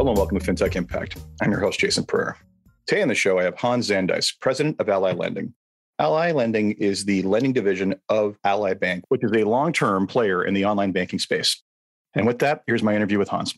Hello and welcome to FinTech Impact. I'm your host, Jason Pereira. Today on the show, I have Hans Zandhuis, president of Ally Lending. Ally Lending is the lending division of Ally Bank, which is a long term player in the online banking space. And with that, here's my interview with Hans.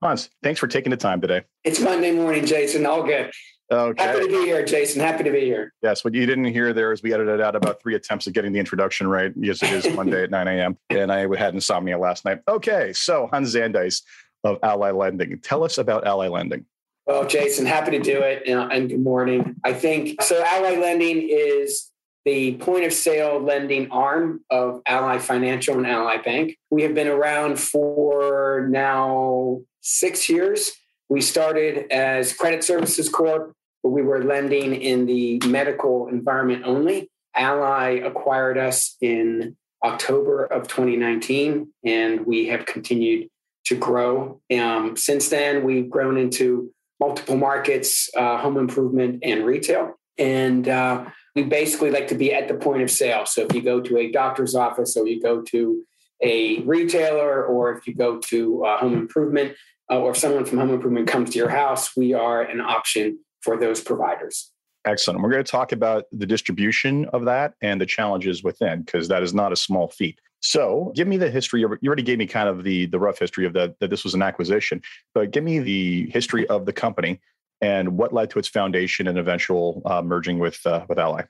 Hans, thanks for taking the time today. It's Monday morning, Jason. All good. Okay. Happy to be here, Jason. Happy to be here. Yes, what you didn't hear there is we edited out about three attempts at getting the introduction right. Yes, it is Monday at 9 a.m. And I had insomnia last night. Okay, so Hans Zandhuis of Ally Lending. Tell us about Ally Lending. Well, Jason, happy to do it. And good morning. I think so. Ally Lending is the point of sale lending arm of Ally Financial and Ally Bank. We have been around for now six years. We started as Credit Services Corp, but we were lending in the medical environment only. Ally acquired us in October of 2019, and we have continued to grow. Um, since then, we've grown into multiple markets, uh, home improvement and retail. And uh, we basically like to be at the point of sale. So if you go to a doctor's office or you go to a retailer or if you go to uh, home improvement uh, or if someone from home improvement comes to your house, we are an option for those providers. Excellent. We're going to talk about the distribution of that and the challenges within, because that is not a small feat. So, give me the history. Of, you already gave me kind of the the rough history of that that this was an acquisition, but give me the history of the company and what led to its foundation and eventual uh, merging with uh, with Ally.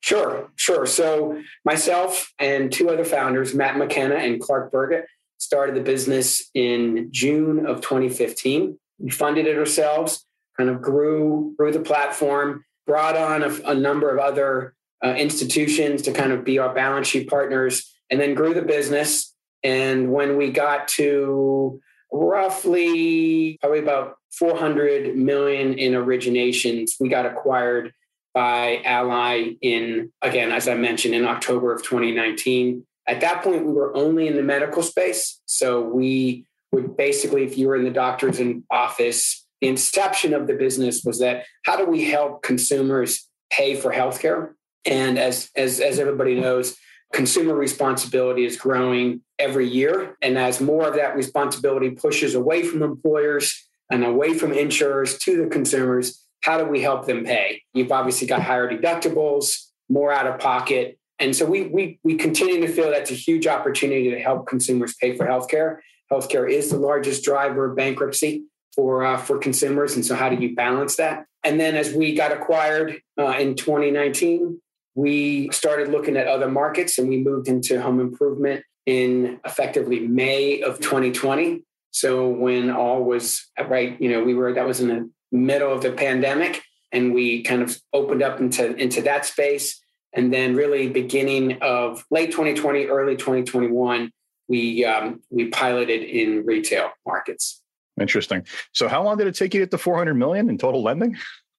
Sure, sure. So myself and two other founders, Matt McKenna and Clark Burgett, started the business in June of 2015. We funded it ourselves, kind of grew grew the platform, brought on a, a number of other uh, institutions to kind of be our balance sheet partners and then grew the business. And when we got to roughly probably about 400 million in originations, we got acquired by Ally in, again, as I mentioned, in October of 2019. At that point, we were only in the medical space. So we would basically, if you were in the doctor's office, the inception of the business was that how do we help consumers pay for healthcare? And as, as, as everybody knows, consumer responsibility is growing every year. And as more of that responsibility pushes away from employers and away from insurers to the consumers, how do we help them pay? You've obviously got higher deductibles, more out of pocket. And so we, we, we continue to feel that's a huge opportunity to help consumers pay for healthcare. Healthcare is the largest driver of bankruptcy for, uh, for consumers. And so, how do you balance that? And then, as we got acquired uh, in 2019, we started looking at other markets and we moved into home improvement in effectively May of 2020. So when all was right, you know, we were that was in the middle of the pandemic and we kind of opened up into into that space. And then really beginning of late 2020 early 2021 we um, we piloted in retail markets. Interesting. So how long did it take you to get to 400 million in total lending?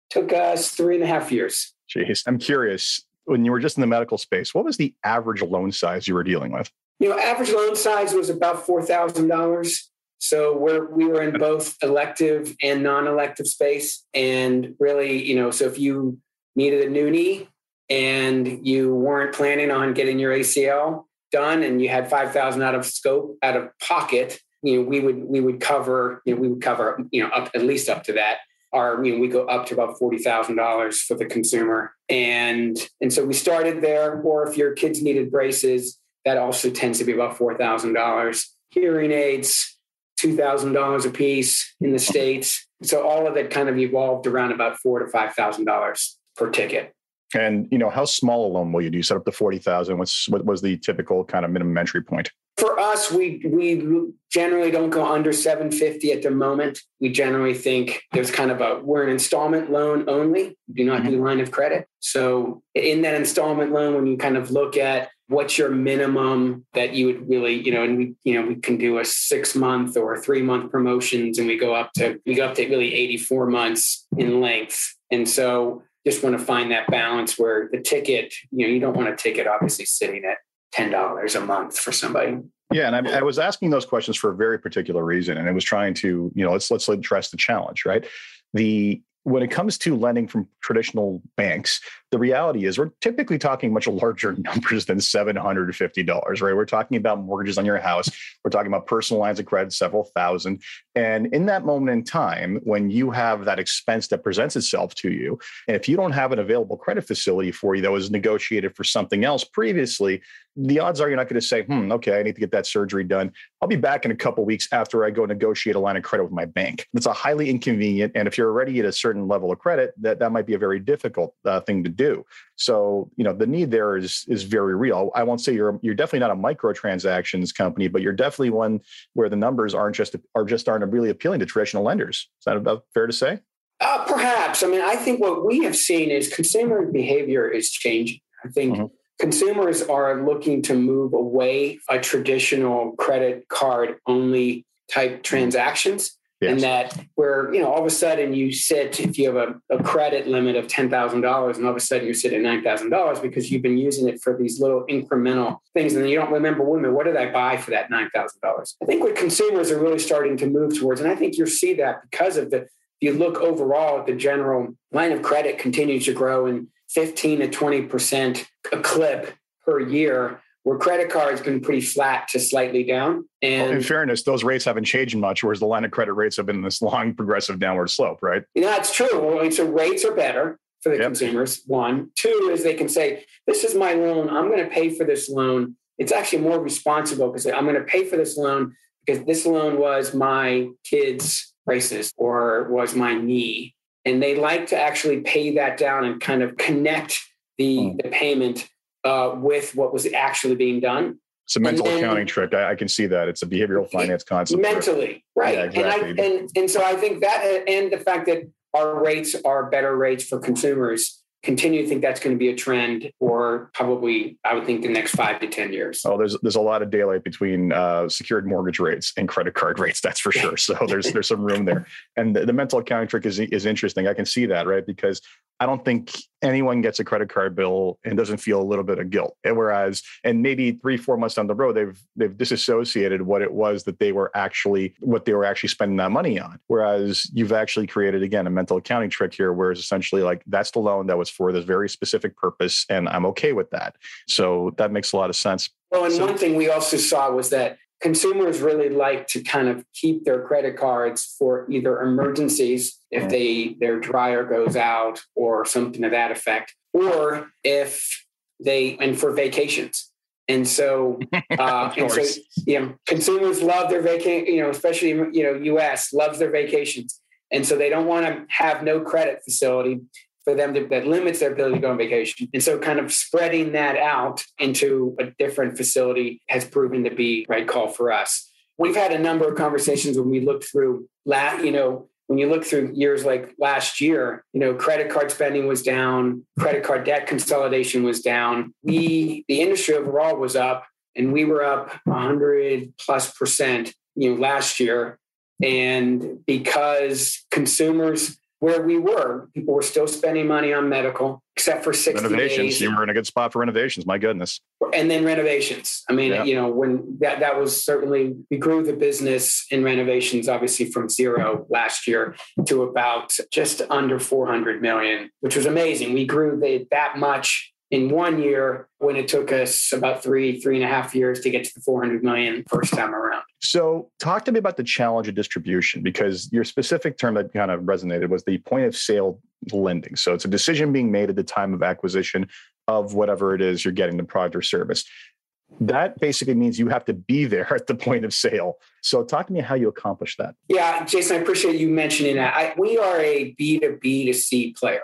Took us three and a half years. Jeez, I'm curious when you were just in the medical space, what was the average loan size you were dealing with? You know, average loan size was about four thousand dollars. So we're we were in both elective and non-elective space, and really, you know, so if you needed a new knee and you weren't planning on getting your ACL done, and you had five thousand out of scope out of pocket, you know, we would we would cover you know we would cover you know up at least up to that are you know we go up to about forty thousand dollars for the consumer, and and so we started there. Or if your kids needed braces, that also tends to be about four thousand dollars. Hearing aids, two thousand dollars a piece in the states. So all of it kind of evolved around about four to five thousand dollars per ticket. And you know, how small a loan will you do? You set up to forty thousand. What's what was the typical kind of minimum entry point? For us, we we generally don't go under seven fifty at the moment. We generally think there's kind of a we're an installment loan only. We do not mm-hmm. do line of credit. So in that installment loan, when you kind of look at what's your minimum that you would really, you know, and we, you know, we can do a six month or three month promotions, and we go up to we go up to really eighty four months in length. And so just want to find that balance where the ticket, you know, you don't want a ticket obviously sitting at ten dollars a month for somebody. Yeah, and I, I, was asking those questions for a very particular reason, and it was trying to, you know, let's let's address the challenge, right? The when it comes to lending from traditional banks, the reality is we're typically talking much larger numbers than $750, right? We're talking about mortgages on your house. We're talking about personal lines of credit, several thousand. And in that moment in time, when you have that expense that presents itself to you, and if you don't have an available credit facility for you that was negotiated for something else previously, the odds are you're not going to say, hmm, okay, I need to get that surgery done. I'll be back in a couple weeks after I go negotiate a line of credit with my bank. It's a highly inconvenient. And if you're already at a certain level of credit, that, that might be a very difficult uh, thing to do. So, you know, the need there is is very real. I won't say you're you're definitely not a microtransactions company, but you're definitely one where the numbers aren't just are just aren't really appealing to traditional lenders. Is that about fair to say? Uh, perhaps. I mean, I think what we have seen is consumer behavior is changing. I think mm-hmm. consumers are looking to move away a traditional credit card only type transactions Yes. And that where, you know, all of a sudden you sit, if you have a, a credit limit of $10,000 and all of a sudden you sit at $9,000 because you've been using it for these little incremental things. And you don't remember, women, what did I buy for that $9,000? I think what consumers are really starting to move towards, and I think you'll see that because of the, if you look overall at the general line of credit continues to grow in 15 to 20% a clip per year where credit cards been pretty flat to slightly down. And well, in fairness, those rates haven't changed much, whereas the line of credit rates have been this long progressive downward slope, right? You know, that's true. Well, so rates are better for the yep. consumers. One, two is they can say, "This is my loan. I'm going to pay for this loan." It's actually more responsible because I'm going to pay for this loan because this loan was my kid's braces or was my knee, and they like to actually pay that down and kind of connect the, mm. the payment uh, with what was actually being done. It's a mental then, accounting trick. I, I, can see that. It's a behavioral finance concept. Mentally, right. Yeah, exactly. and, I, and, and so I think that, and the fact that our rates are better rates for consumers continue to think that's going to be a trend for probably I would think the next five to ten years. Oh, there's there's a lot of daylight between uh, secured mortgage rates and credit card rates. That's for sure. So there's there's some room there. And the, the mental accounting trick is is interesting. I can see that right because I don't think anyone gets a credit card bill and doesn't feel a little bit of guilt. And whereas, and maybe three, four months down the road, they've they've disassociated what it was that they were actually what they were actually spending that money on. Whereas you've actually created again a mental accounting trick here, where it's essentially like that's the loan that was for this very specific purpose, and I'm okay with that. So that makes a lot of sense. Well, and so, one thing we also saw was that consumers really like to kind of keep their credit cards for either emergencies if mm. they their dryer goes out or something to that effect or if they and for vacations. And so uh and so you know consumers love their vacation you know especially you know us loves their vacations. And so they don't want to have no credit facility for them to, that limits their ability to go on vacation. And so kind of spreading that out into a different facility has proven to be right call for us. We've had a number of conversations when we look through, last, you know, when you look through years like last year, you know, credit card spending was down, credit card debt consolidation was down. We, the industry overall was up, and we were up 100 plus percent, you know, last year. And because consumers where we were. People were still spending money on medical, except for 60 renovations. Days. You were in a good spot for renovations. My goodness. And then renovations. I mean, yeah. you know, when that that was certainly we grew the business in renovations, obviously from zero last year to about just under 400 million, which was amazing. We grew the, that much in one year when it took us about three, three and a half years to get to the 400 million first time around. So, talk to me about the challenge of distribution because your specific term that kind of resonated was the point of sale lending. So, it's a decision being made at the time of acquisition of whatever it is you're getting the product or service. That basically means you have to be there at the point of sale. So, talk to me how you accomplish that. Yeah, Jason, I appreciate you mentioning that. I, we are a B2B to C player.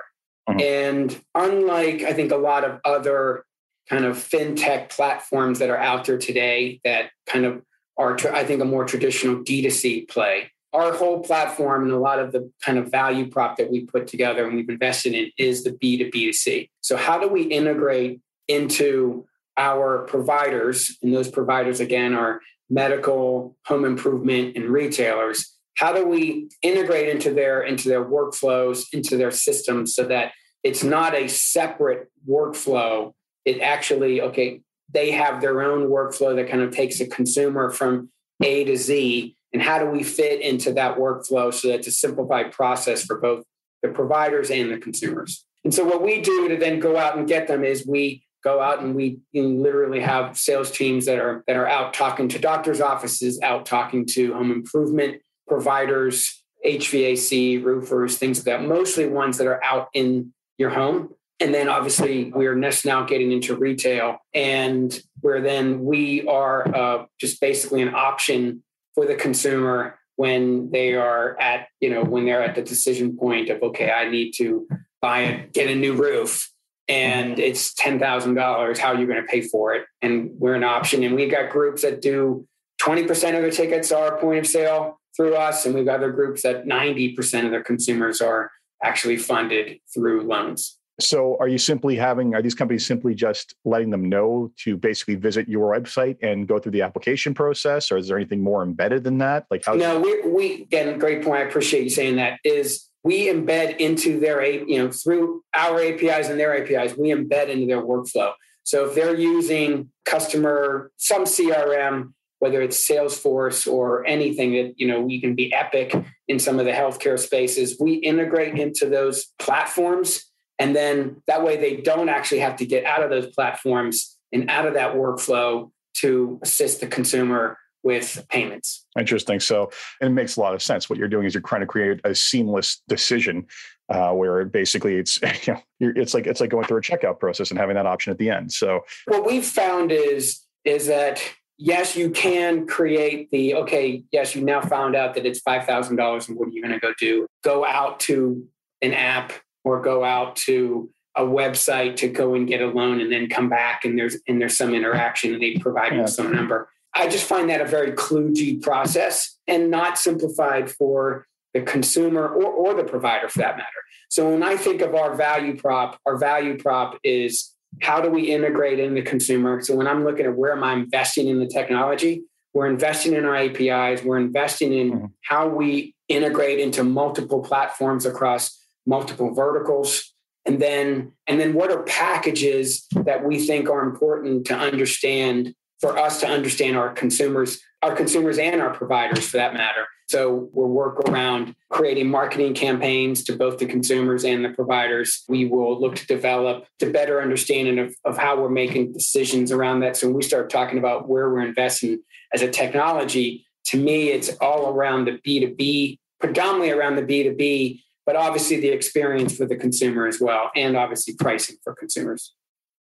Mm-hmm. And unlike, I think, a lot of other kind of fintech platforms that are out there today that kind of are, I think, a more traditional D2C play, our whole platform and a lot of the kind of value prop that we put together and we've invested in is the B2B2C. So, how do we integrate into our providers? And those providers, again, are medical, home improvement, and retailers how do we integrate into their into their workflows into their systems so that it's not a separate workflow? It actually okay they have their own workflow that kind of takes a consumer from a to z. And how do we fit into that workflow so that it's a simplified process for both the providers and the consumers? And so what we do to then go out and get them is we go out and we literally have sales teams that are that are out talking to doctors' offices, out talking to home improvement providers, HVAC, roofers, things like that. Mostly ones that are out in your home. And then obviously we're just now getting into retail and where then we are uh, just basically an option for the consumer when they are at, you know, when they're at the decision point of, okay, I need to buy a, get a new roof and it's $10,000. How are you going to pay for it? And we're an option. And we've got groups that do 20% of their tickets are point of sale through us. And we've got other groups that 90% of their consumers are actually funded through loans. So are you simply having, are these companies simply just letting them know to basically visit your website and go through the application process? Or is there anything more embedded than that? Like how? No, we, we, again, great point. I appreciate you saying that is we embed into their, you know, through our APIs and their APIs, we embed into their workflow. So if they're using customer, some CRM, whether it's Salesforce or anything that, you know, we can be epic in some of the healthcare spaces, we integrate into those platforms. And then that way they don't actually have to get out of those platforms and out of that workflow to assist the consumer with payments. Interesting. So it makes a lot of sense. What you're doing is you're trying to create a seamless decision uh, where basically it's you know it's like it's like going through a checkout process and having that option at the end. So what we've found is is that yes, you can create the okay. Yes, you now found out that it's five thousand dollars, and what are you going to go do? Go out to an app or go out to a website to go and get a loan and then come back and there's and there's some interaction and they provide yeah. you some number I just find that a very kludgy process and not simplified for the consumer or, or the provider for that matter. So when I think of our value prop, our value prop is how do we integrate in the consumer? So when I'm looking at where am I investing in the technology, we're investing in our APIs, we're investing in mm-hmm. how we integrate into multiple platforms across multiple verticals. And then, and then what are packages that we think are important to understand for us to understand our consumers, our consumers and our providers for that matter. So we'll work around creating marketing campaigns to both the consumers and the providers. We will look to develop to better understanding of, of how we're making decisions around that. So when we start talking about where we're investing as a technology, to me, it's all around the B2B, predominantly around the B2B, but obviously the experience for the consumer as well, and obviously pricing for consumers.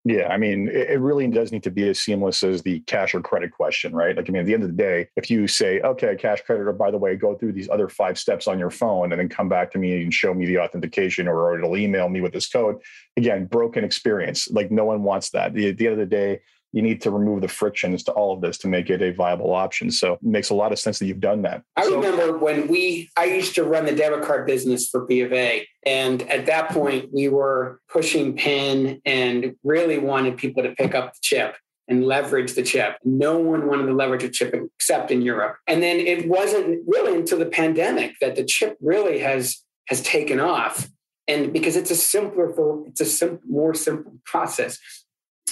Yeah, I mean, it, really does need to be as seamless as the cash or credit question, right? Like, I mean, at the end of the day, if you say, okay, cash credit, or by the way, go through these other five steps on your phone and then come back to me and show me the authentication or it'll email me with this code, again, broken experience. Like, no one wants that. At the end of the day, you need to remove the frictions to all of this to make it a viable option. So it makes a lot of sense that you've done that. I so, remember when we, I used to run the debit card business for B of A. And at that point, we were pushing PIN and really wanted people to pick up the chip and leverage the chip. No one wanted to leverage a chip except in Europe. And then it wasn't really until the pandemic that the chip really has has taken off. And because it's a simpler for it's a sim- more simple process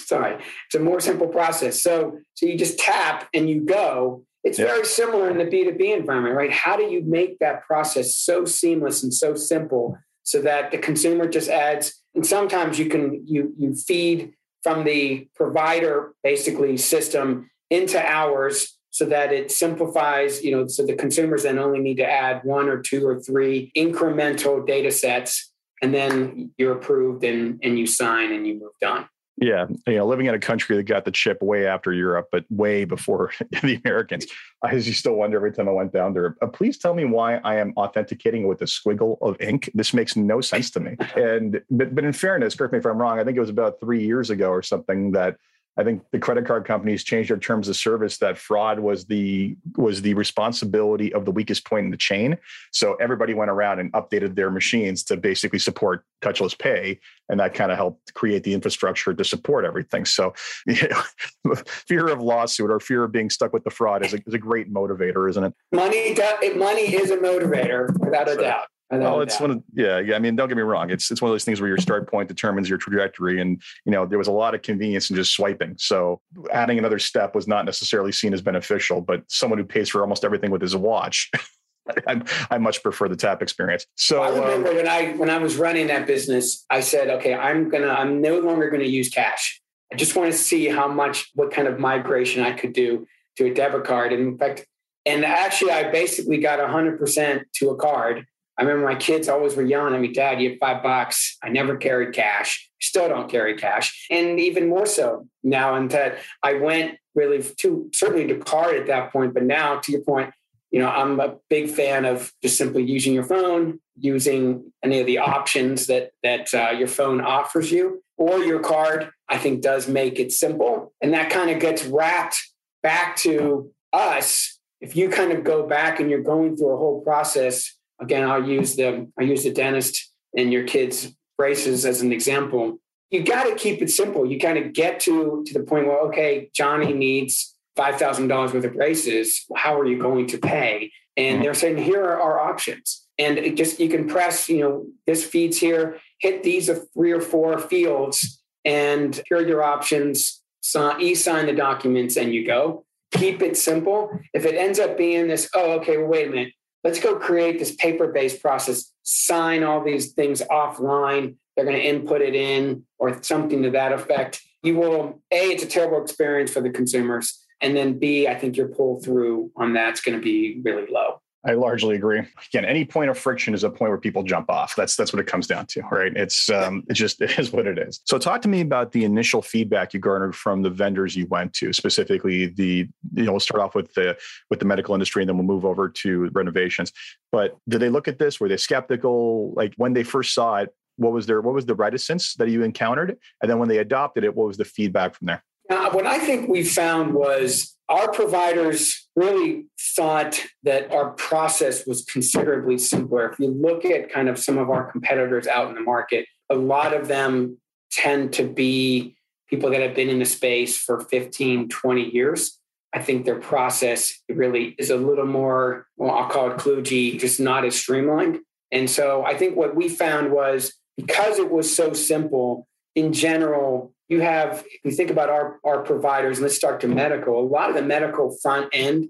sorry it's a more simple process. So so you just tap and you go. It's yep. very similar in the b2b environment right? How do you make that process so seamless and so simple so that the consumer just adds and sometimes you can you you feed from the provider basically system into ours so that it simplifies you know so the consumers then only need to add one or two or three incremental data sets and then you're approved and and you sign and you moved on yeah, you know, living in a country that got the chip way after Europe, but way before the Americans, I used to still wonder every time I went down there. Uh, please tell me why I am authenticating with a squiggle of ink. This makes no sense to me. And but but in fairness, correct me if I'm wrong. I think it was about three years ago or something that I think the credit card companies changed their terms of service that fraud was the was the responsibility of the weakest point in the chain. So everybody went around and updated their machines to basically support touchless pay, and that kind of helped create the infrastructure to support everything. So, you know, fear of lawsuit or fear of being stuck with the fraud is a, is a great motivator, isn't it? Money, money is a motivator without a doubt. Oh, it's one of yeah, yeah. I mean, don't get me wrong. It's it's one of those things where your start point determines your trajectory, and you know there was a lot of convenience in just swiping. So adding another step was not necessarily seen as beneficial. But someone who pays for almost everything with his watch I, I much prefer the tap experience. So I remember um, when I when I was running that business, I said, okay, I'm gonna I'm no longer gonna use cash. I just want to see how much what kind of migration I could do to a debit card. And in fact, and actually, I basically got 100% to a card. I remember my kids always were yelling at me, Dad, you have five bucks. I never carried cash. Still don't carry cash. And even more so now, and that I went really to certainly to card at that point. But now, to your point, you know, I'm a big fan of just simply using your phone, using any of the options that that uh, your phone offers you, or your card. I think does make it simple, and that kind of gets wrapped back to us. If you kind of go back and you're going through a whole process, again, I'll use the I use the dentist and your kids' braces as an example. You got to keep it simple. You kind of get to to the point where okay, Johnny needs $5,000 worth of braces. How are you going to pay? And they're saying, here are our options. And it just, you can press, you know, this feeds here, hit these three or four fields, and here are your options. Sign E sign the documents, and you go. Keep it simple. If it ends up being this, oh, okay, well, wait a minute. Let's go create this paper based process, sign all these things offline. They're going to input it in or something to that effect. You will, A, it's a terrible experience for the consumers. And then B, I think your pull through on that's going to be really low. I largely agree. Again, any point of friction is a point where people jump off. That's that's what it comes down to, right? It's um, it just it is what it is. So, talk to me about the initial feedback you garnered from the vendors you went to, specifically the you know we'll start off with the with the medical industry, and then we'll move over to renovations. But did they look at this? Were they skeptical? Like when they first saw it, what was their what was the reticence that you encountered? And then when they adopted it, what was the feedback from there? Now, what I think we found was our providers really thought that our process was considerably simpler. If you look at kind of some of our competitors out in the market, a lot of them tend to be people that have been in the space for 15, 20 years. I think their process really is a little more, well, I'll call it kludgy, just not as streamlined. And so I think what we found was because it was so simple, in general, you have, if you think about our, our providers, let's start to medical, a lot of the medical front end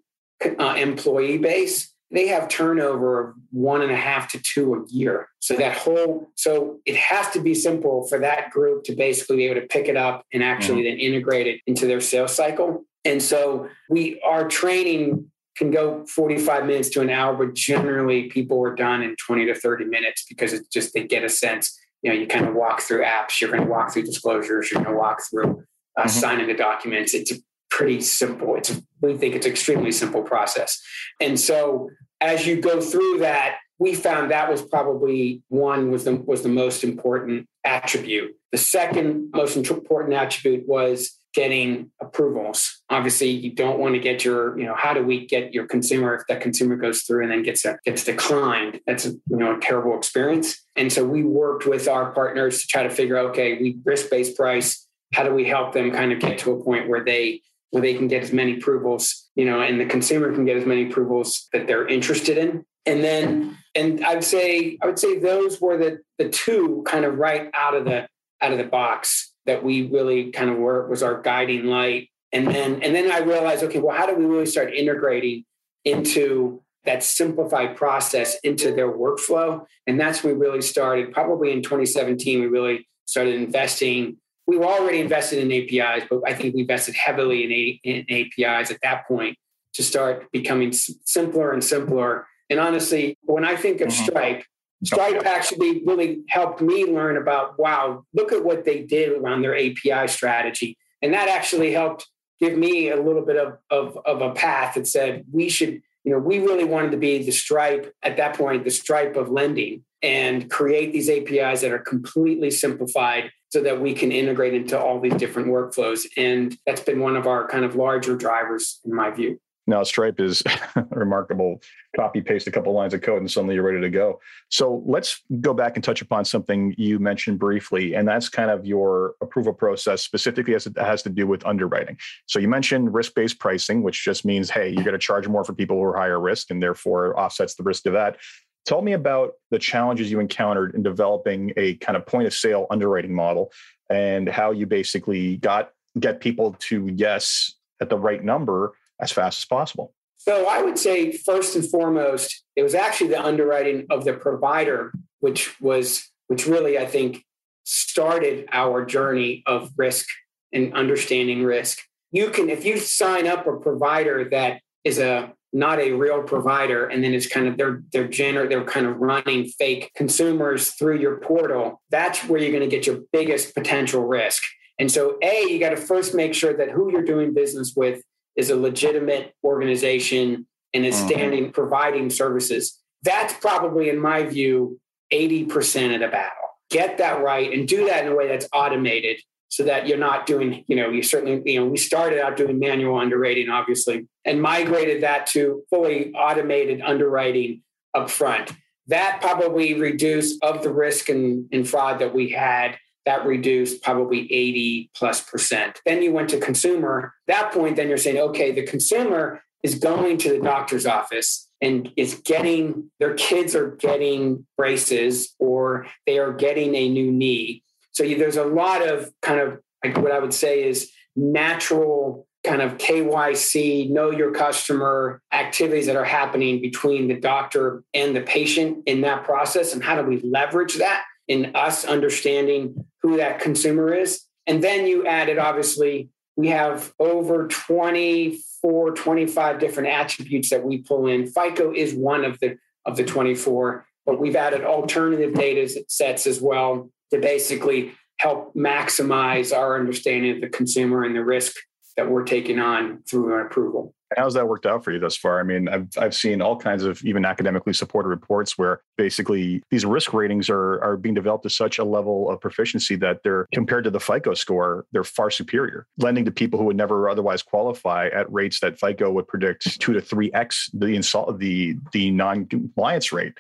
uh, employee base, they have turnover of one and a half to two a year. So that whole, so it has to be simple for that group to basically be able to pick it up and actually mm-hmm. then integrate it into their sales cycle. And so we, our training can go 45 minutes to an hour, but generally people are done in 20 to 30 minutes because it's just, they get a sense you know, you kind of walk through apps, you're going to walk through disclosures, you're going to walk through uh, mm-hmm. signing the documents. It's a pretty simple. It's a, we think it's extremely simple process. And so as you go through that, we found that was probably one was the was the most important attribute. The second most important attribute was getting approvals. Obviously, you don't want to get your, you know, how do we get your consumer if that consumer goes through and then gets gets declined? That's a, you know a terrible experience. And so we worked with our partners to try to figure okay, we risk based price. How do we help them kind of get to a point where they where they can get as many approvals, you know, and the consumer can get as many approvals that they're interested in. And then, and I'd say, I would say those were the the two kind of right out of the out of the box that we really kind of were was our guiding light. And then and then I realized, okay, well, how do we really start integrating into that simplified process into their workflow? And that's when we really started. Probably in 2017, we really started investing. We were already invested in APIs, but I think we invested heavily in, A, in APIs at that point to start becoming simpler and simpler. And honestly, when I think of mm-hmm. Stripe, Stripe actually really helped me learn about, wow, look at what they did around their API strategy. And that actually helped give me a little bit of, of, of a path that said we should, you know, we really wanted to be the Stripe at that point, the Stripe of lending and create these APIs that are completely simplified so that we can integrate into all these different workflows. And that's been one of our kind of larger drivers in my view. Now, Stripe is remarkable. Copy paste a couple lines of code and suddenly you're ready to go. So let's go back and touch upon something you mentioned briefly, and that's kind of your approval process, specifically as it has to do with underwriting. So you mentioned risk based pricing, which just means, hey, you're going to charge more for people who are higher risk and therefore offsets the risk of that. Tell me about the challenges you encountered in developing a kind of point of sale underwriting model and how you basically got get people to yes at the right number as fast as possible. So I would say first and foremost, it was actually the underwriting of the provider, which was which really I think started our journey of risk and understanding risk. You can if you sign up a provider that is a not a real provider and then it's kind of they're they're gener- they're kind of running fake consumers through your portal that's where you're going to get your biggest potential risk and so a you got to first make sure that who you're doing business with is a legitimate organization and is mm-hmm. standing mm-hmm. providing services that's probably in my view 80% of the battle get that right and do that in a way that's automated so that you're not doing, you know, you certainly, you know, we started out doing manual underwriting, obviously, and migrated that to fully automated underwriting up front. That probably reduced of the risk and, and fraud that we had, that reduced probably 80 plus percent. Then you went to consumer. That point, then you're saying, okay, the consumer is going to the doctor's office and is getting their kids are getting braces or they are getting a new knee so there's a lot of kind of like what I would say is natural kind of KYC, know your customer activities that are happening between the doctor and the patient in that process. And how do we leverage that in us understanding who that consumer is? And then you added, obviously, we have over 24, 25 different attributes that we pull in. FICO is one of the of the 24, but we've added alternative data sets as well to basically help maximize our understanding of the consumer and the risk that we're taking on through an approval. How's that worked out for you thus far? I mean, I've, I've seen all kinds of even academically supported reports where basically these risk ratings are, are being developed to such a level of proficiency that they're compared to the FICO score, they're far superior, lending to people who would never otherwise qualify at rates that FICO would predict two to three X the insult the the non-compliance rate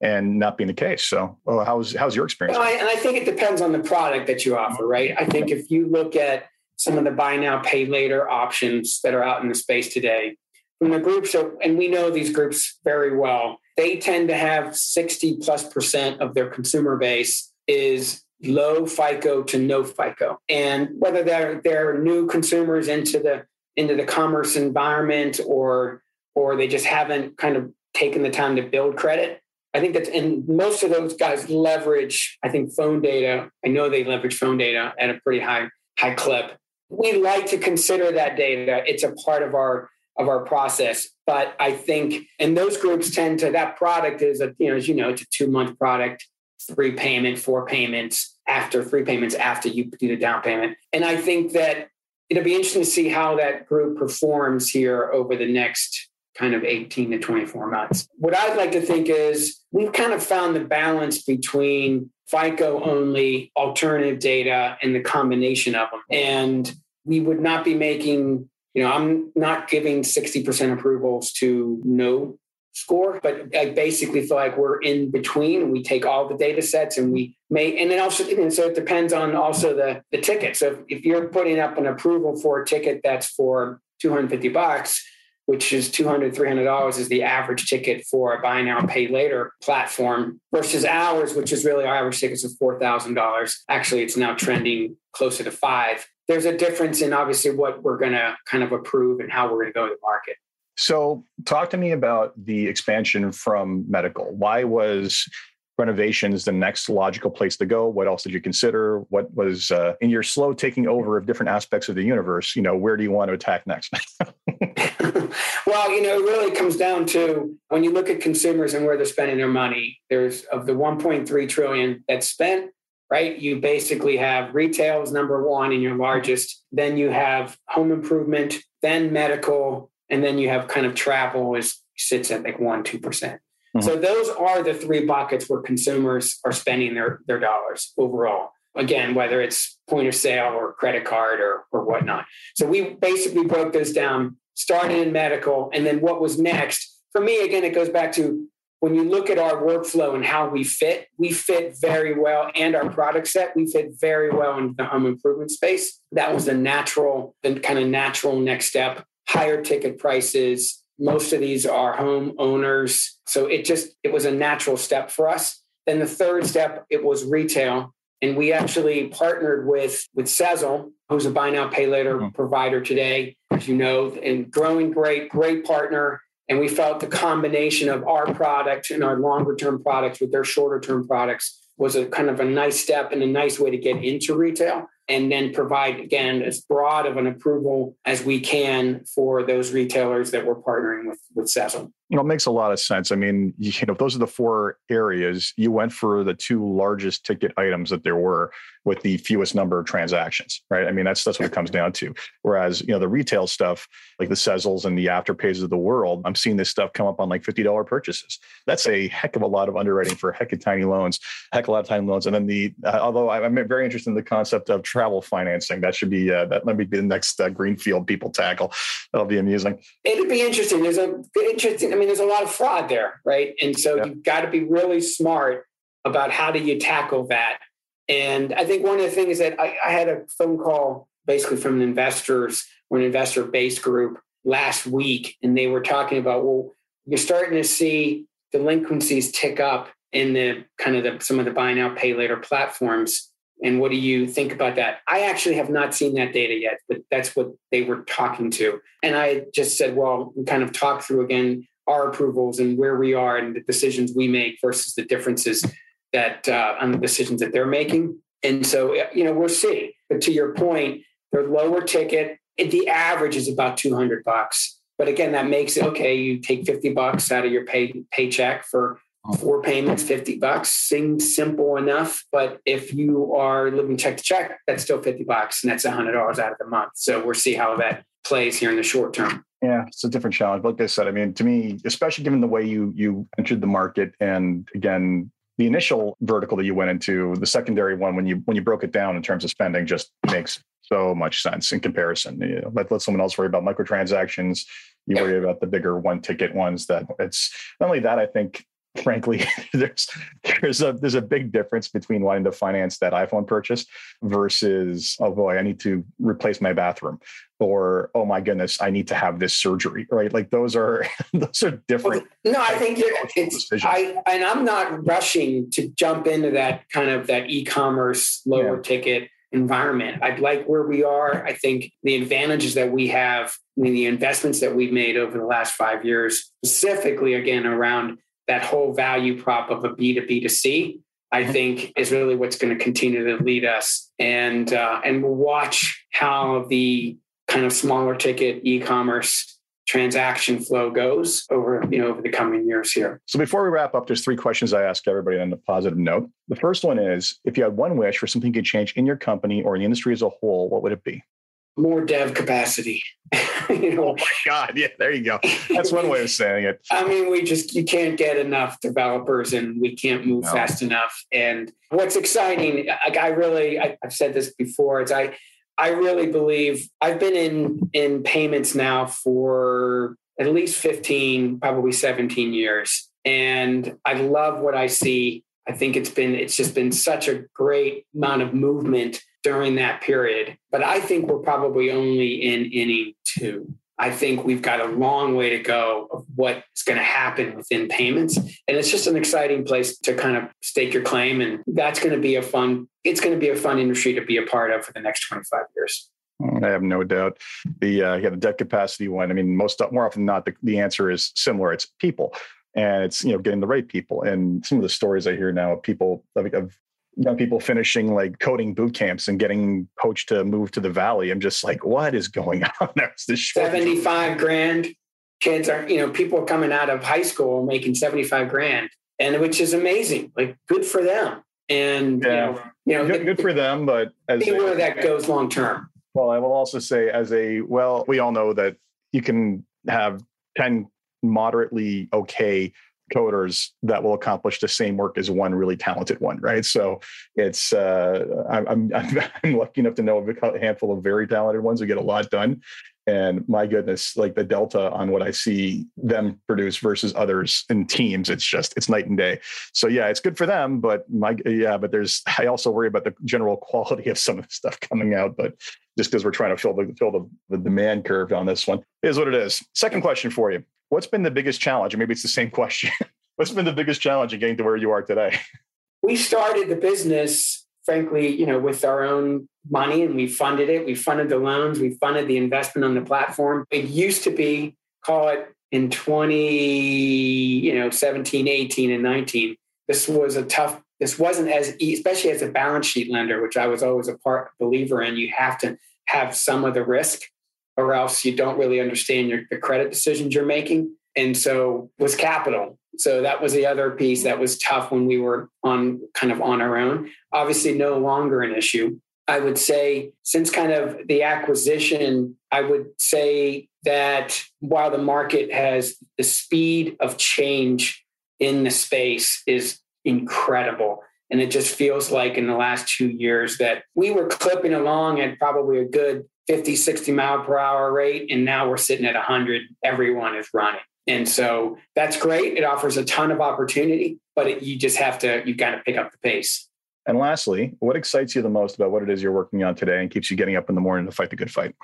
and not being the case. So, well, how's how's your experience? I, and I think it depends on the product that you offer, right? I think if you look at some of the buy now, pay later options that are out in the space today, from the groups, and we know these groups very well, they tend to have 60 plus percent of their consumer base is low FICO to no FICO. And whether they're they're new consumers into the into the commerce environment or or they just haven't kind of taken the time to build credit, I think that's and most of those guys leverage, I think, phone data. I know they leverage phone data at a pretty high high clip. We like to consider that data. It's a part of our of our process. But I think and those groups tend to that product is a, you know, as you know, it's a two month product, three payment, four payments after three payments after you do the down payment. And I think that it'll be interesting to see how that group performs here over the next kind of 18 to 24 months. What I'd like to think is we've kind of found the balance between FICO only, alternative data, and the combination of them. And we would not be making, you know, I'm not giving 60% approvals to no score, but I basically feel like we're in between. We take all the data sets and we may, and then also, and so it depends on also the, the ticket. So if you're putting up an approval for a ticket that's for 250 bucks, which is $200, $300 is the average ticket for a buy now, pay later platform versus ours, which is really our average tickets of $4,000. Actually, it's now trending closer to five. There's a difference in obviously what we're going to kind of approve and how we're going to go to the market. So, talk to me about the expansion from medical. Why was renovation is the next logical place to go. What else did you consider? What was uh, in your slow taking over of different aspects of the universe you know where do you want to attack next? Well you know it really comes down to when you look at consumers and where they're spending their money there's of the 1.3 trillion that's spent right you basically have retail is number one and your largest then you have home improvement then medical and then you have kind of travel is sits at like one two percent Mm-hmm. So those are the three buckets where consumers are spending their, their dollars overall. Again, whether it's point of sale or credit card or, or whatnot. So we basically broke this down, started in medical, and then what was next. For me, again, it goes back to when you look at our workflow and how we fit, we fit very well, and our product set, we fit very well into the home improvement space. That was the natural, the kind of natural next step. Higher ticket prices, most of these are home owners. So it just, it was a natural step for us. Then the third step, it was retail. And we actually partnered with, with Sezzle, who's a buy now, pay later mm-hmm. provider today, as you know, and growing great, great partner. And we felt the combination of our product and our longer term products with their shorter term products was a kind of a nice step and a nice way to get into retail and then provide again as broad of an approval as we can for those retailers that we're partnering with with Sezzle. You know, it makes a lot of sense. I mean, you know, those are the four areas you went for the two largest ticket items that there were with the fewest number of transactions, right? I mean, that's that's what it comes down to. Whereas, you know, the retail stuff, like the Sezzles and the Afterpays of the world, I'm seeing this stuff come up on like $50 purchases. That's a heck of a lot of underwriting for heck of tiny loans, heck of a lot of tiny loans. And then the, uh, although I'm very interested in the concept of travel financing, that should be, uh, that might be the next uh, greenfield people tackle. That'll be amusing. It'd be interesting. There's a interesting, I mean, there's a lot of fraud there, right? And so yeah. you've got to be really smart about how do you tackle that. And I think one of the things that I, I had a phone call basically from an investors or an investor based group last week, and they were talking about, well, you're starting to see delinquencies tick up in the kind of the, some of the buy now pay later platforms and what do you think about that i actually have not seen that data yet but that's what they were talking to and i just said well we kind of talked through again our approvals and where we are and the decisions we make versus the differences that uh, on the decisions that they're making. And so, you know, we'll see. But to your point, they're lower ticket. The average is about 200 bucks. But again, that makes it okay. You take 50 bucks out of your pay, paycheck for four payments, 50 bucks seems simple enough. But if you are living check to check, that's still 50 bucks and that's a $100 out of the month. So we'll see how that plays here in the short term. Yeah, it's a different challenge. Like I said, I mean, to me, especially given the way you you entered the market, and again, the initial vertical that you went into, the secondary one, when you when you broke it down in terms of spending, just makes so much sense in comparison. You know, let let someone else worry about microtransactions. You worry about the bigger one ticket ones. That it's not only that. I think frankly, there's there's a there's a big difference between wanting to finance that iPhone purchase versus oh boy, I need to replace my bathroom, or oh my goodness, I need to have this surgery. Right? Like those are those are different. No, I think it's I and I'm not rushing to jump into that kind of that e-commerce lower yeah. ticket environment. I'd like where we are. I think the advantages that we have, I mean, the investments that we've made over the last five years, specifically again around that whole value prop of a B to B to C, I mm-hmm. think is really what's going to continue to lead us. And uh, and we'll watch how the kind of smaller ticket e-commerce transaction flow goes over you know over the coming years here. So before we wrap up, there's three questions I ask everybody on a positive note. The first one is if you had one wish for something to change in your company or in the industry as a whole, what would it be? More dev capacity. you know? Oh my God. Yeah, there you go. That's one way of saying it. I mean, we just, you can't get enough developers and we can't move no. fast enough. And what's exciting, like I really, I, I've said this before, it's I, I really believe I've been in, in payments now for at least 15, probably 17 years. And I love what I see. I think it's been, it's just been such a great amount of movement during that period. But I think we're probably only in inning two. I think we've got a long way to go of what's going to happen within payments. And it's just an exciting place to kind of stake your claim. And that's going to be a fun, it's going to be a fun industry to be a part of for the next 25 years. I have no doubt. The uh, yeah, the dev capacity one. I mean, most more often than not, the, the answer is similar. It's people, and it's you know getting the right people. And some of the stories I hear now of people of, of young people finishing like coding boot camps and getting poached to move to the valley. I'm just like, what is going on? There's this 75 grand. Kids are, you know, people are coming out of high school making 75 grand, and which is amazing. Like, good for them. And yeah. you know, you know good, good for them, but as see where that goes long term. Well, I will also say, as a well, we all know that you can have 10 moderately okay coders that will accomplish the same work as one really talented one, right? So it's uh, I'm, I'm I'm lucky enough to know a handful of very talented ones who get a lot done, and my goodness, like the delta on what I see them produce versus others in teams, it's just it's night and day. So yeah, it's good for them, but my yeah, but there's I also worry about the general quality of some of the stuff coming out, but just because we're trying to fill the fill the, the demand curve on this one is what it is. Second question for you What's been the biggest challenge? Or maybe it's the same question. What's been the biggest challenge in getting to where you are today? We started the business, frankly, you know, with our own money and we funded it. We funded the loans, we funded the investment on the platform. It used to be call it in 20, you know, 17, 18, and 19, this was a tough, this wasn't as, especially as a balance sheet lender, which I was always a part believer in. You have to have some of the risk or else you don't really understand your, the credit decisions you're making. And so was capital. So that was the other piece that was tough when we were on kind of on our own. Obviously, no longer an issue. I would say since kind of the acquisition, I would say that while the market has the speed of change in the space is incredible. And it just feels like in the last two years that we were clipping along at probably a good 50, 60 mile per hour rate. And now we're sitting at 100. Everyone is running. And so that's great. It offers a ton of opportunity, but it, you just have to, you've got to pick up the pace. And lastly, what excites you the most about what it is you're working on today and keeps you getting up in the morning to fight the good fight?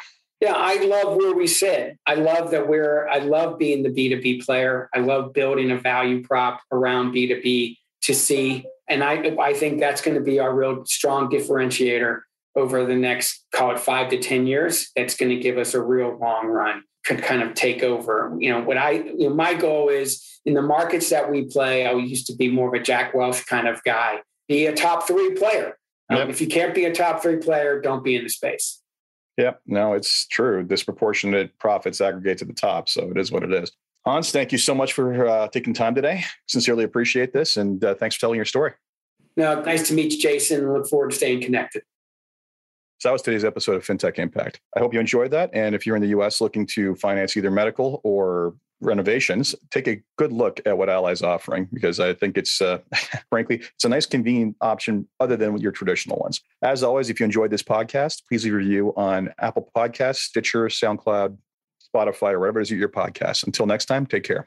Yeah, I love where we sit. I love that we're, I love being the B2B player. I love building a value prop around B2B to see. And I, I think that's going to be our real strong differentiator over the next, call it five to 10 years. That's going to give us a real long run, could kind of take over. You know, what I, you know, my goal is in the markets that we play, I used to be more of a Jack Welch kind of guy, be a top three player. Um, yep. Um, if you can't be a top three player, don't be in the space. Yep. No, it's true. Disproportionate profits aggregate to the top. So it is what it is. Hans, thank you so much for uh, taking time today. Sincerely appreciate this. And uh, thanks for telling your story. No, nice to meet you, Jason. Look forward to staying connected. So that was today's episode of FinTech Impact. I hope you enjoyed that. And if you're in the US looking to finance either medical or renovations, take a good look at what Ally's offering because I think it's, uh, frankly, it's a nice, convenient option other than your traditional ones. As always, if you enjoyed this podcast, please leave a review on Apple Podcasts, Stitcher, SoundCloud, Spotify, or whatever it is your podcast. Until next time, take care.